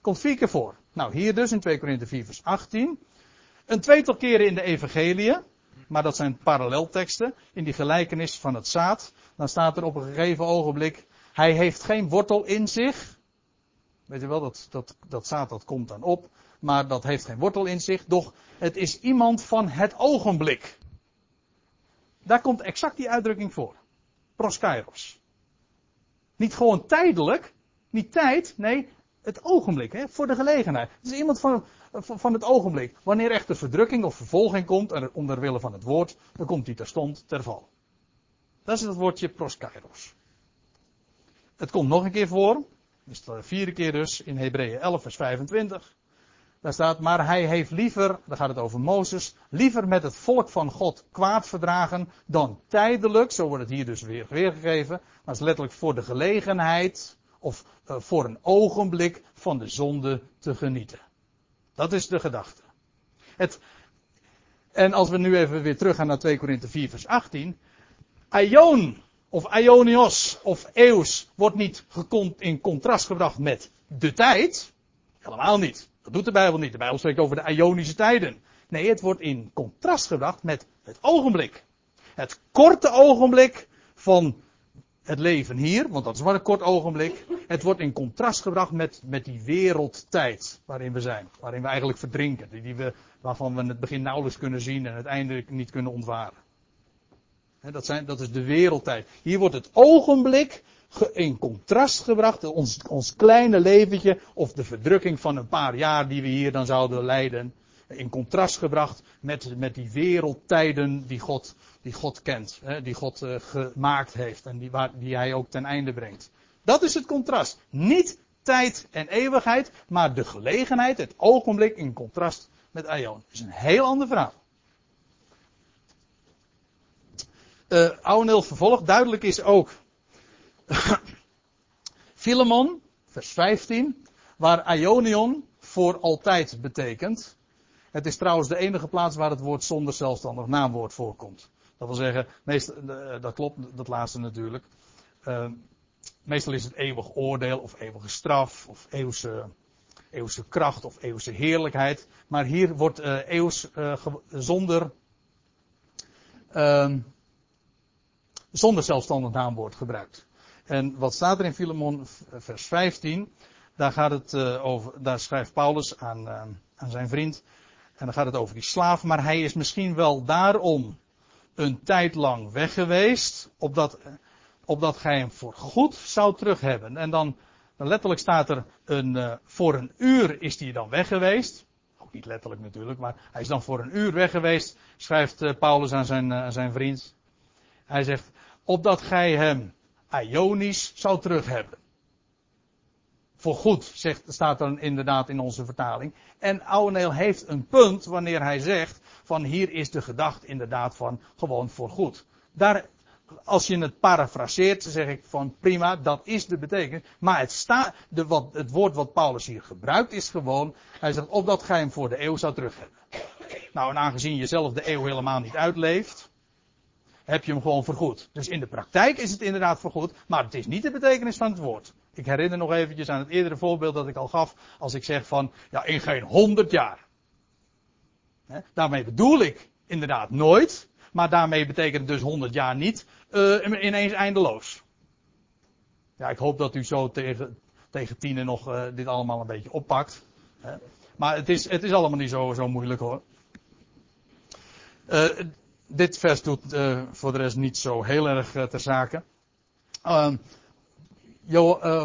Komt vier keer voor. Nou, hier dus in 2 Korinthe 4 vers 18. Een tweetal keren in de evangelie. Maar dat zijn parallelteksten. In die gelijkenis van het zaad. Dan staat er op een gegeven ogenblik. Hij heeft geen wortel in zich. Weet je wel, dat, dat, dat zaad dat komt dan op. Maar dat heeft geen wortel in zich. Doch het is iemand van het ogenblik. Daar komt exact die uitdrukking voor. Proskairos. Niet gewoon tijdelijk. Niet tijd. Nee, het ogenblik, hè, voor de gelegenheid. Het is iemand van, van het ogenblik. Wanneer echt de verdrukking of vervolging komt, onderwille van het woord, dan komt hij terstond ter val. Dat is het woordje proskairos. Het komt nog een keer voor, is de vierde keer dus, in Hebreeën 11 vers 25. Daar staat, maar hij heeft liever, daar gaat het over Mozes, liever met het volk van God kwaad verdragen dan tijdelijk, zo wordt het hier dus weer weergegeven, maar is letterlijk voor de gelegenheid, of uh, voor een ogenblik van de zonde te genieten. Dat is de gedachte. Het, en als we nu even weer teruggaan naar 2 Korinthe 4 vers 18. Aion of Ionios of Eus wordt niet in contrast gebracht met de tijd. Helemaal niet. Dat doet de Bijbel niet. De Bijbel spreekt over de Ionische tijden. Nee, het wordt in contrast gebracht met het ogenblik. Het korte ogenblik van het leven hier, want dat is maar een kort ogenblik. Het wordt in contrast gebracht met, met die wereldtijd waarin we zijn. Waarin we eigenlijk verdrinken. Die we, waarvan we het begin nauwelijks kunnen zien en het einde niet kunnen ontwaren. Dat, zijn, dat is de wereldtijd. Hier wordt het ogenblik ge- in contrast gebracht. Ons, ons kleine leventje of de verdrukking van een paar jaar die we hier dan zouden leiden. In contrast gebracht met, met die wereldtijden die God, die God kent. Hè, die God eh, gemaakt heeft en die, waar, die hij ook ten einde brengt. Dat is het contrast. Niet tijd en eeuwigheid, maar de gelegenheid, het ogenblik in contrast met Aion. Dat is een heel ander verhaal. Uh, Ouweneel vervolgt. Duidelijk is ook (coughs) Philemon, vers 15, waar Ionion voor altijd betekent. Het is trouwens de enige plaats waar het woord zonder zelfstandig naamwoord voorkomt. Dat wil zeggen, meestal, uh, dat klopt, dat laatste natuurlijk. Uh, meestal is het eeuwig oordeel of eeuwige straf of eeuwse, eeuwse kracht of eeuwse heerlijkheid. Maar hier wordt uh, zonder, ehm, zonder zelfstandig naamwoord gebruikt. En wat staat er in Filemon vers 15? Daar gaat het uh, over, daar schrijft Paulus aan, uh, aan zijn vriend. En dan gaat het over die slaaf, maar hij is misschien wel daarom een tijd lang weg geweest, opdat, opdat gij hem voor goed zou terug hebben. En dan, letterlijk staat er een, voor een uur is hij dan weg geweest. Ook niet letterlijk natuurlijk, maar hij is dan voor een uur weg geweest, schrijft Paulus aan zijn, aan zijn vriend. Hij zegt, opdat gij hem Ionisch zou terug hebben. Voor goed, zegt, staat er inderdaad in onze vertaling. En Ouweneel heeft een punt wanneer hij zegt van hier is de gedachte inderdaad van gewoon voor goed. Daar, als je het parafraseert, zeg ik van prima, dat is de betekenis. Maar het, sta, de, wat, het woord wat Paulus hier gebruikt is gewoon, hij zegt opdat gij hem voor de eeuw zou terug hebben. Nou, en aangezien je zelf de eeuw helemaal niet uitleeft, heb je hem gewoon vergoed. Dus in de praktijk is het inderdaad vergoed, maar het is niet de betekenis van het woord. Ik herinner nog eventjes aan het eerdere voorbeeld dat ik al gaf, als ik zeg van, ja, in geen honderd jaar. Daarmee bedoel ik inderdaad nooit, maar daarmee betekent dus honderd jaar niet uh, ineens eindeloos. Ja, ik hoop dat u zo tegen, tegen tienen nog uh, dit allemaal een beetje oppakt. Maar het is, het is allemaal niet zo, zo moeilijk hoor. Uh, dit vers doet uh, voor de rest niet zo heel erg uh, ter zake. Uh, jo, uh,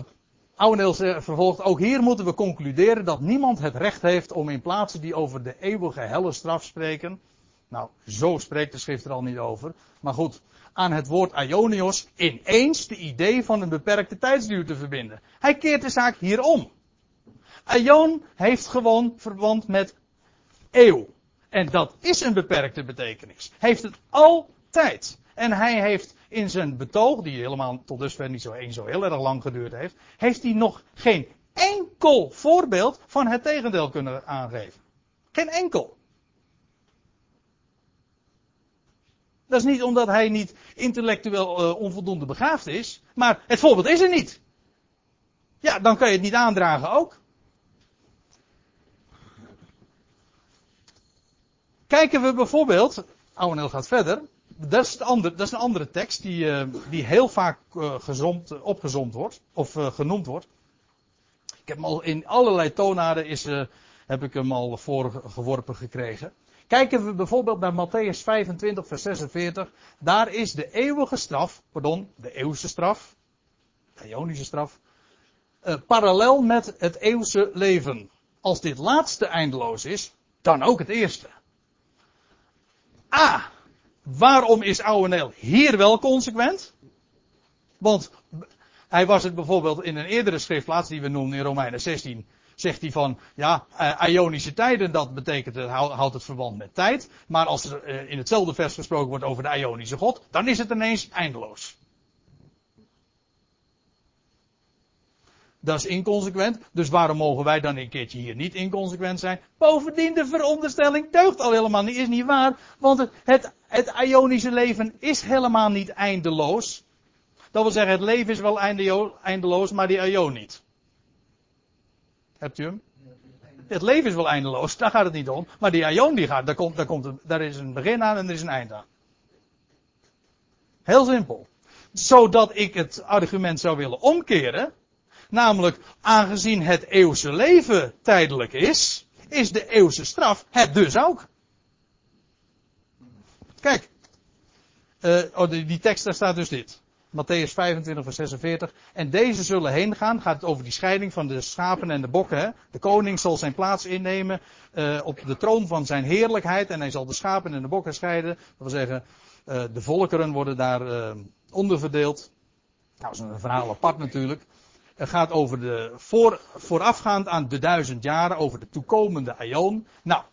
Ouweneel vervolgt, ook hier moeten we concluderen dat niemand het recht heeft om in plaatsen die over de eeuwige helle straf spreken. Nou, zo spreekt de schrift er al niet over. Maar goed, aan het woord Ionios ineens de idee van een beperkte tijdsduur te verbinden. Hij keert de zaak hier om. Ion heeft gewoon verband met eeuw. En dat is een beperkte betekenis. Heeft het altijd. En hij heeft in zijn betoog, die helemaal tot dusver niet zo, een, zo heel erg lang geduurd heeft, heeft hij nog geen enkel voorbeeld van het tegendeel kunnen aangeven. Geen enkel. Dat is niet omdat hij niet intellectueel uh, onvoldoende begaafd is, maar het voorbeeld is er niet. Ja, dan kan je het niet aandragen ook. Kijken we bijvoorbeeld, Ouweneel gaat verder, dat is, dat is, een andere tekst die, uh, die heel vaak gezond, uh, opgezomd wordt, of genoemd wordt. Ik heb hem al in allerlei toonaarden is, heb ik hem al voorgeworpen gekregen. Kijken we bijvoorbeeld naar Matthäus 25 vers 46, daar is de eeuwige straf, pardon, de eeuwse straf, de Ionische straf, parallel met het eeuwse leven. Als dit laatste eindeloos is, dan ook het eerste. A. Waarom is Ouweneel hier wel consequent? Want hij was het bijvoorbeeld in een eerdere schriftplaats die we noemen in Romeinen 16. Zegt hij van, ja, uh, Ionische tijden, dat betekent, het houdt het verband met tijd. Maar als er uh, in hetzelfde vers gesproken wordt over de Ionische God, dan is het ineens eindeloos. Dat is inconsequent. Dus waarom mogen wij dan een keertje hier niet inconsequent zijn? Bovendien, de veronderstelling deugt al helemaal niet, is niet waar. Want het, het, het Ionische leven is helemaal niet eindeloos. Dat wil zeggen, het leven is wel eindeloos, maar die Ion niet. Hebt u hem? Het leven is wel eindeloos, daar gaat het niet om. Maar die Ion die gaat, daar, komt, daar, komt een, daar is een begin aan en er is een eind aan. Heel simpel. zodat ik het argument zou willen omkeren. Namelijk, aangezien het eeuwse leven tijdelijk is, is de eeuwse straf het dus ook. Kijk, eh, oh, die, tekst daar staat dus dit. Matthäus 25 vers 46. En deze zullen heen gaan. Gaat het over die scheiding van de schapen en de bokken. De koning zal zijn plaats innemen eh, op de troon van zijn heerlijkheid. En hij zal de schapen en de bokken scheiden. Dat wil zeggen, eh, de volkeren worden daar onderverdeeld. Nou, dat is een verhaal apart natuurlijk. Het gaat over de voor, voorafgaand aan de duizend jaren, over de toekomende aion. Nou,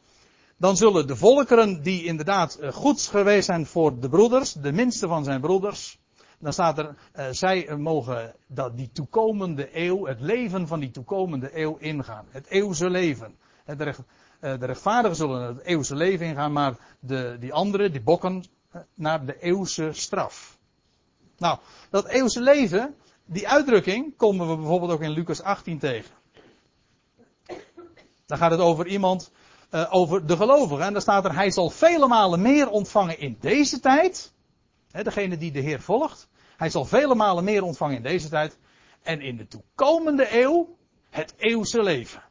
dan zullen de volkeren die inderdaad eh, goed geweest zijn voor de broeders, de minste van zijn broeders, dan staat er, uh, zij mogen dat die toekomende eeuw, het leven van die toekomende eeuw ingaan. Het eeuwse leven. De, recht, de rechtvaardigen zullen het eeuwse leven ingaan, maar de, die anderen, die bokken, naar de eeuwse straf. Nou, dat eeuwse leven, die uitdrukking komen we bijvoorbeeld ook in Lucas 18 tegen. Dan gaat het over iemand, uh, over de gelovigen. En daar staat er, hij zal vele malen meer ontvangen in deze tijd. Degene die de Heer volgt. Hij zal vele malen meer ontvangen in deze tijd. En in de toekomende eeuw, het eeuwse leven.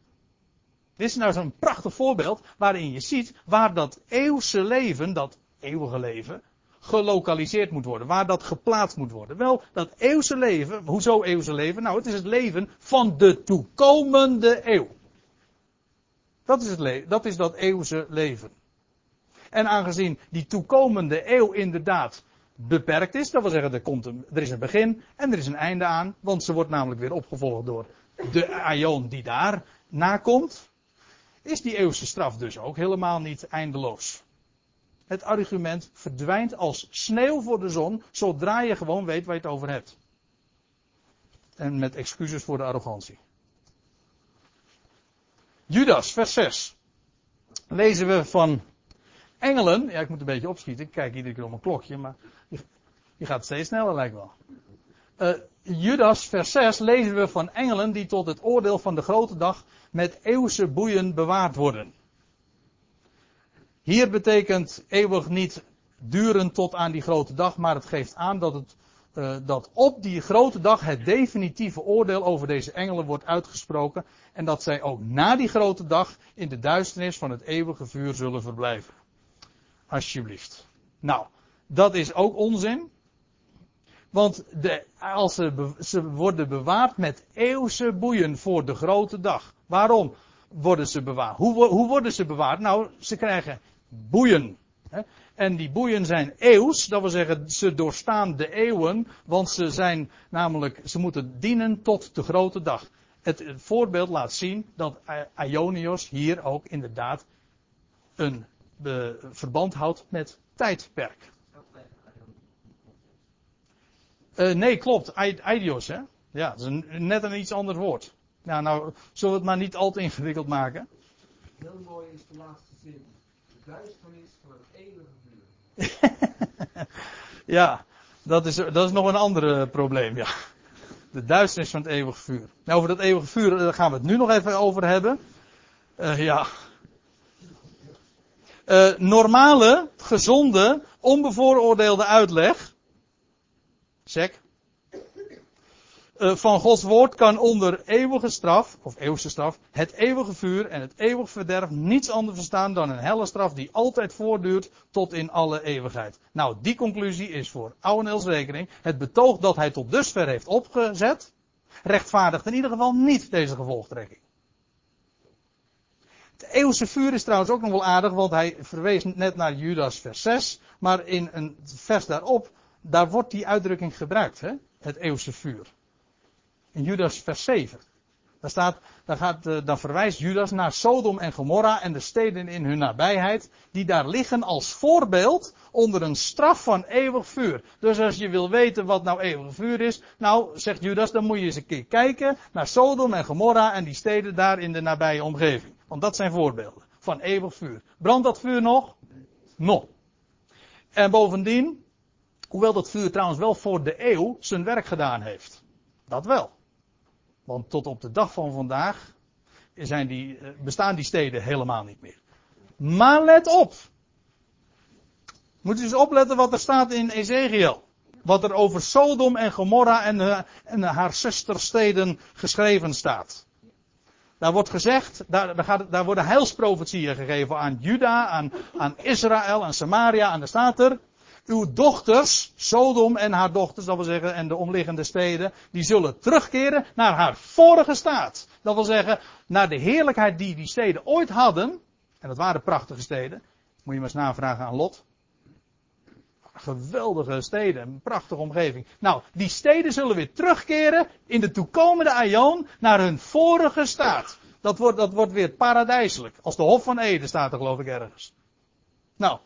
Dit is nou zo'n prachtig voorbeeld waarin je ziet waar dat eeuwse leven, dat eeuwige leven, gelokaliseerd moet worden. Waar dat geplaatst moet worden. Wel, dat eeuwse leven, hoezo eeuwse leven? Nou, het is het leven van de toekomende eeuw. Dat is, het dat, is dat eeuwse leven. En aangezien die toekomende eeuw inderdaad beperkt is, dat wil zeggen, er, komt een, er is een begin en er is een einde aan, want ze wordt namelijk weer opgevolgd door de aion die daar nakomt, is die eeuwse straf dus ook helemaal niet eindeloos. Het argument verdwijnt als sneeuw voor de zon, zodra je gewoon weet waar je het over hebt. En met excuses voor de arrogantie. Judas, vers 6. Lezen we van engelen. Ja, ik moet een beetje opschieten. Ik kijk iedere keer om een klokje, maar die gaat steeds sneller, lijkt wel. Uh, Judas, vers 6, lezen we van engelen die tot het oordeel van de grote dag met eeuwse boeien bewaard worden. Hier betekent eeuwig niet duren tot aan die grote dag, maar het geeft aan dat, het, uh, dat op die grote dag het definitieve oordeel over deze engelen wordt uitgesproken en dat zij ook na die grote dag in de duisternis van het eeuwige vuur zullen verblijven. Alsjeblieft. Nou, dat is ook onzin. Want de, als ze, ze worden bewaard met eeuwse boeien voor de grote dag. Waarom worden ze bewaard? Hoe, hoe worden ze bewaard? Nou, ze krijgen boeien. En die boeien zijn eeuws, dat wil zeggen, ze doorstaan de eeuwen, want ze zijn namelijk, ze moeten dienen tot de grote dag. Het, voorbeeld laat zien dat Ionios hier ook inderdaad een verband houdt met tijdperk. Uh, nee, klopt. Eidios, hè? Ja, dat is net een iets ander woord. Ja, nou, zullen we het maar niet al te ingewikkeld maken. Heel mooi is de laatste zin. Duisternis van het eeuwige vuur. (laughs) ja, dat is, dat is nog een ander probleem, ja. De duisternis van het eeuwige vuur. Nou, over dat eeuwige vuur daar gaan we het nu nog even over hebben. Uh, ja. Uh, normale, gezonde, onbevooroordeelde uitleg Sek. Uh, van Gods woord kan onder eeuwige straf, of eeuwige straf, het eeuwige vuur en het eeuwige verderf niets anders verstaan dan een helle straf die altijd voortduurt tot in alle eeuwigheid. Nou, die conclusie is voor Ouwenels rekening. Het betoog dat hij tot dusver heeft opgezet, rechtvaardigt in ieder geval niet deze gevolgtrekking. Het eeuwige vuur is trouwens ook nog wel aardig, want hij verwees net naar Judas vers 6, maar in een vers daarop daar wordt die uitdrukking gebruikt, hè? het eeuwse vuur. In Judas vers 7. Daar staat, daar, gaat, eh, dan verwijst Judas naar Sodom en Gomorra en de steden in hun nabijheid, die daar liggen als voorbeeld onder een straf van eeuwig vuur. Dus als je wil weten wat nou eeuwig vuur is, nou, zegt Judas, dan moet je eens een keer kijken naar Sodom en Gomorra en die steden daar in de nabije omgeving. Want dat zijn voorbeelden van eeuwig vuur. Brandt dat vuur nog? Nog. En bovendien, Hoewel dat vuur trouwens wel voor de eeuw zijn werk gedaan heeft. Dat wel. Want tot op de dag van vandaag zijn die, bestaan die steden helemaal niet meer. Maar let op. Moet u eens opletten wat er staat in Ezekiel. wat er over Sodom en Gomorra en, eh, en haar zustersteden geschreven staat. Daar wordt gezegd, daar, daar, gaat, daar worden heilsprofetieën gegeven aan Juda, aan, aan Israël, aan Samaria, en daar staat er, uw dochters, Sodom en haar dochters, dat wil zeggen, en de omliggende steden, die zullen terugkeren naar haar vorige staat. Dat wil zeggen, naar de heerlijkheid die die steden ooit hadden, en dat waren prachtige steden, moet je maar eens navragen aan Lot. Geweldige steden, een prachtige omgeving. Nou, die steden zullen weer terugkeren in de toekomende aion naar hun vorige staat. Dat wordt, dat wordt weer paradijselijk. Als de Hof van Eden staat er geloof ik ergens. Nou,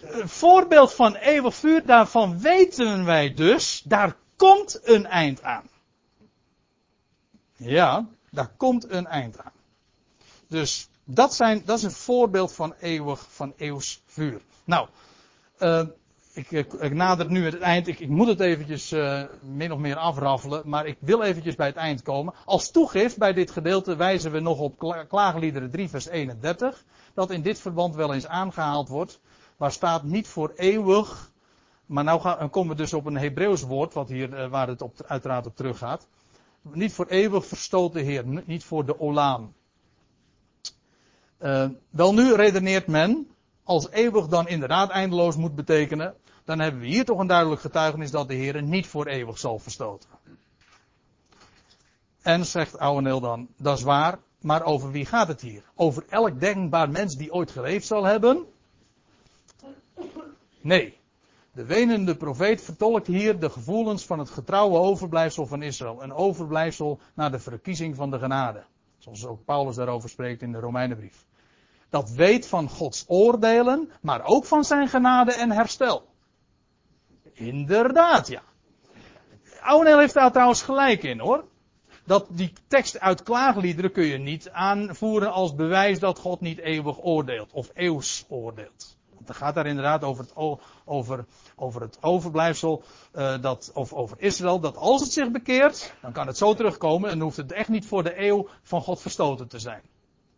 een voorbeeld van eeuwig vuur, daarvan weten wij dus, daar komt een eind aan. Ja, daar komt een eind aan. Dus dat, zijn, dat is een voorbeeld van eeuwig, van eeuws vuur. Nou, uh, ik, ik, nader nu het eind. Ik, moet het eventjes uh, min of meer afraffelen. Maar ik wil eventjes bij het eind komen. Als toegift bij dit gedeelte wijzen we nog op Klaagliederen 3 vers 31. Dat in dit verband wel eens aangehaald wordt. Waar staat niet voor eeuwig. Maar nou gaan, komen we dus op een Hebreeuws woord. Wat hier, uh, waar het op, uiteraard op teruggaat. Niet voor eeuwig verstoten Heer. Niet voor de Olaam. Uh, wel nu redeneert men, als eeuwig dan inderdaad eindeloos moet betekenen, dan hebben we hier toch een duidelijk getuigenis dat de Heer niet voor eeuwig zal verstoten. En zegt Ouweneel dan, dat is waar, maar over wie gaat het hier? Over elk denkbaar mens die ooit geleefd zal hebben? Nee. De wenende profeet vertolkt hier de gevoelens van het getrouwe overblijfsel van Israël. Een overblijfsel naar de verkiezing van de genade. Zoals ook Paulus daarover spreekt in de Romeinenbrief. Dat weet van Gods oordelen, maar ook van zijn genade en herstel. Inderdaad, ja. Ouweneel heeft daar trouwens gelijk in hoor. Dat die tekst uit klaagliederen kun je niet aanvoeren als bewijs dat God niet eeuwig oordeelt of eeuws oordeelt. Het gaat daar inderdaad over het, over, over het overblijfsel, uh, dat, of over Israël, dat als het zich bekeert, dan kan het zo terugkomen en hoeft het echt niet voor de eeuw van God verstoten te zijn.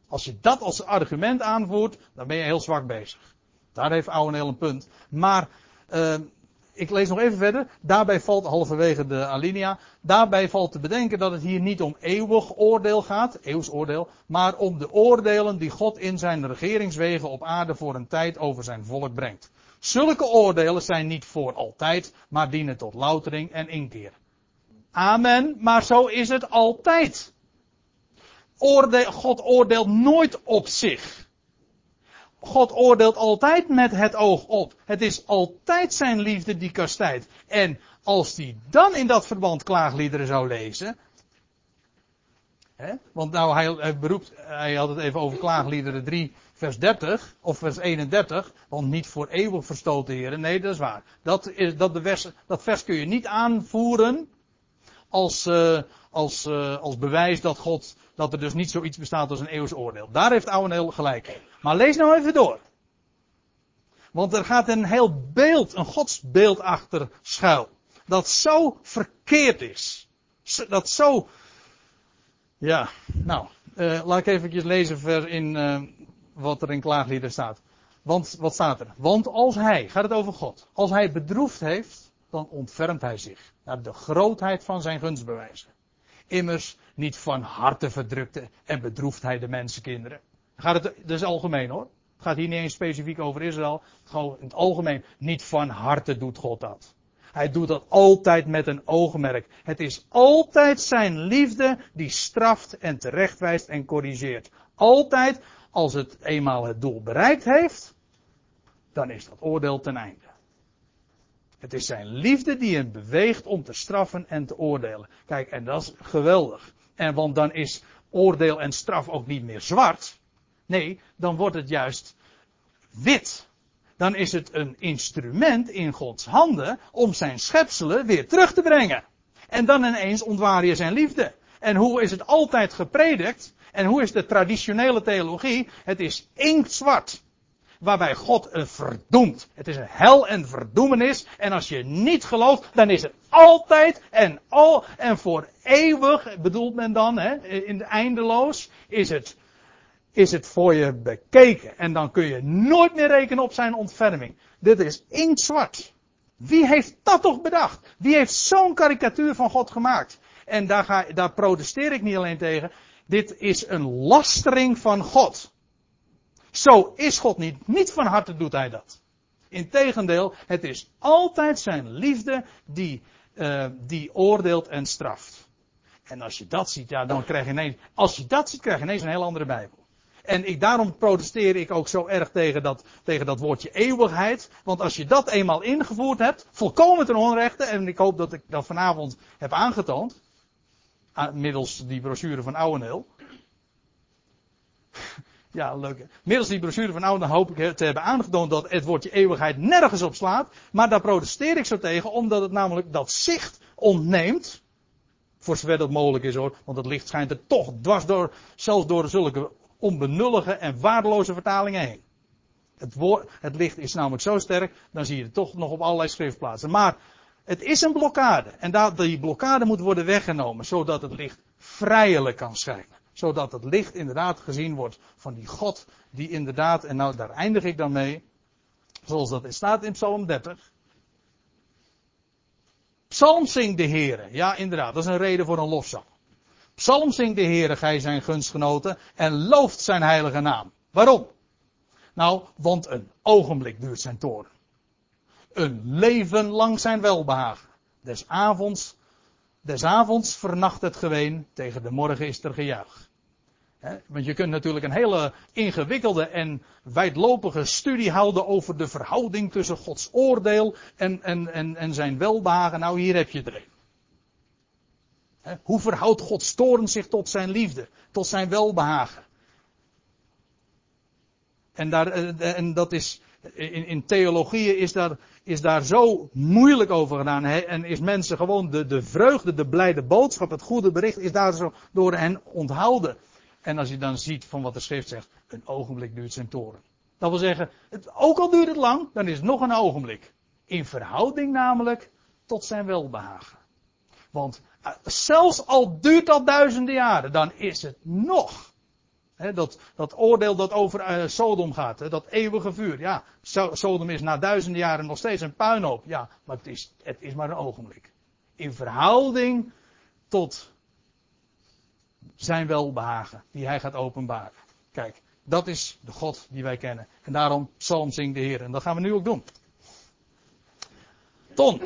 Als je dat als argument aanvoert, dan ben je heel zwak bezig. Daar heeft Ouweneel een punt. Maar, uh, ik lees nog even verder. Daarbij valt, halverwege de alinea, daarbij valt te bedenken dat het hier niet om eeuwig oordeel gaat, eeuwsoordeel, maar om de oordelen die God in zijn regeringswegen op aarde voor een tijd over zijn volk brengt. Zulke oordelen zijn niet voor altijd, maar dienen tot loutering en inkeer. Amen, maar zo is het altijd. God oordeelt nooit op zich. God oordeelt altijd met het oog op. Het is altijd zijn liefde die kastijdt. En als hij dan in dat verband klaagliederen zou lezen. Hè, want nou, hij, beroept, hij had het even over klaagliederen 3, vers 30, of vers 31. Want niet voor eeuwig verstoten heren. Nee, dat is waar. Dat, is, dat, de vers, dat vers kun je niet aanvoeren als, uh, als, uh, als bewijs dat God dat er dus niet zoiets bestaat als een eeuwsoordeel. Daar heeft Ouweneel gelijk. Maar lees nou even door. Want er gaat een heel beeld, een godsbeeld achter schuil. Dat zo verkeerd is. Dat zo. Ja, nou. Uh, laat ik even lezen ver in uh, wat er in klaaglieden staat. Want, wat staat er? Want als hij, gaat het over God. Als hij bedroefd heeft, dan ontfermt hij zich. Naar de grootheid van zijn gunstbewijzen. Immers, niet van harte verdrukte en bedroeft hij de mensenkinderen. Gaat het, dat is algemeen hoor. Het gaat hier niet eens specifiek over Israël. Gewoon in het algemeen. Niet van harte doet God dat. Hij doet dat altijd met een oogmerk. Het is altijd zijn liefde die straft en terechtwijst en corrigeert. Altijd als het eenmaal het doel bereikt heeft, dan is dat oordeel ten einde. Het is zijn liefde die hem beweegt om te straffen en te oordelen. Kijk, en dat is geweldig. En want dan is oordeel en straf ook niet meer zwart. Nee, dan wordt het juist wit. Dan is het een instrument in Gods handen om zijn schepselen weer terug te brengen. En dan ineens ontwaar je zijn liefde. En hoe is het altijd gepredikt? En hoe is de traditionele theologie? Het is inktzwart waarbij God een verdoemt. Het is een hel en verdoemenis. En als je niet gelooft, dan is het altijd en al en voor eeuwig, bedoelt men dan, hè, in de eindeloos, is het, is het voor je bekeken. En dan kun je nooit meer rekenen op zijn ontferming. Dit is inktzwart. Wie heeft dat toch bedacht? Wie heeft zo'n karikatuur van God gemaakt? En daar, ga, daar protesteer ik niet alleen tegen. Dit is een lastering van God. Zo is God niet. Niet van harte doet hij dat. Integendeel, het is altijd zijn liefde die, uh, die oordeelt en straft. En als je dat ziet, ja, dan krijg je ineens, als je dat ziet, krijg je ineens een heel andere Bijbel. En ik, daarom protesteer ik ook zo erg tegen dat, tegen dat woordje eeuwigheid. Want als je dat eenmaal ingevoerd hebt, volkomen ten onrechte, en ik hoop dat ik dat vanavond heb aangetoond, middels die brochure van Ouweneel. (laughs) Ja, leuk. Middels die brochure van Ouweneel hoop ik te hebben aangetoond dat het woordje eeuwigheid nergens op slaat. Maar daar protesteer ik zo tegen, omdat het namelijk dat zicht ontneemt. Voor zover dat mogelijk is hoor, want het licht schijnt er toch dwars door, zelfs door zulke onbenullige en waardeloze vertalingen heen. Het, woord, het licht is namelijk zo sterk, dan zie je het toch nog op allerlei schriftplaatsen. Maar het is een blokkade. En die blokkade moet worden weggenomen, zodat het licht vrijelijk kan schijnen. Zodat het licht inderdaad gezien wordt van die God, die inderdaad, en nou daar eindig ik dan mee, zoals dat staat in Psalm 30. Psalm zingt de Heere. Ja, inderdaad, dat is een reden voor een lofzang. Psalm zingt de Heere, gij zijn gunstgenoten, en looft zijn heilige naam. Waarom? Nou, want een ogenblik duurt zijn toren. Een leven lang zijn welbehagen. Des avonds, des avonds vernacht het geween, tegen de morgen is er gejuich. want je kunt natuurlijk een hele ingewikkelde en wijdlopige studie houden over de verhouding tussen Gods oordeel en, en, en, en zijn welbehagen. Nou, hier heb je het een. Hoe verhoudt Gods toren zich tot zijn liefde, tot zijn welbehagen? En, daar, eh, en dat is, in, in theologieën is daar, is daar zo moeilijk over gedaan. En is mensen gewoon de, de vreugde, de blijde boodschap, het goede bericht, is daar zo door hen onthouden. En als je dan ziet van wat de schrift zegt, een ogenblik duurt zijn toren. Dat wil zeggen, het, ook al duurt het lang, dan is het nog een ogenblik. In verhouding namelijk tot zijn welbehagen. Want eh, zelfs al duurt dat duizenden jaren, dan is het nog. dat, dat oordeel dat over uh, Sodom gaat, dat eeuwige vuur. Ja, Sodom is na duizenden jaren nog steeds een puinhoop. Ja, maar het is, het is maar een ogenblik. In verhouding tot zijn welbehagen, die hij gaat openbaren. Kijk, dat is de God die wij kennen. En daarom psalm zingt de Heer. En dat gaan we nu ook doen. Ton.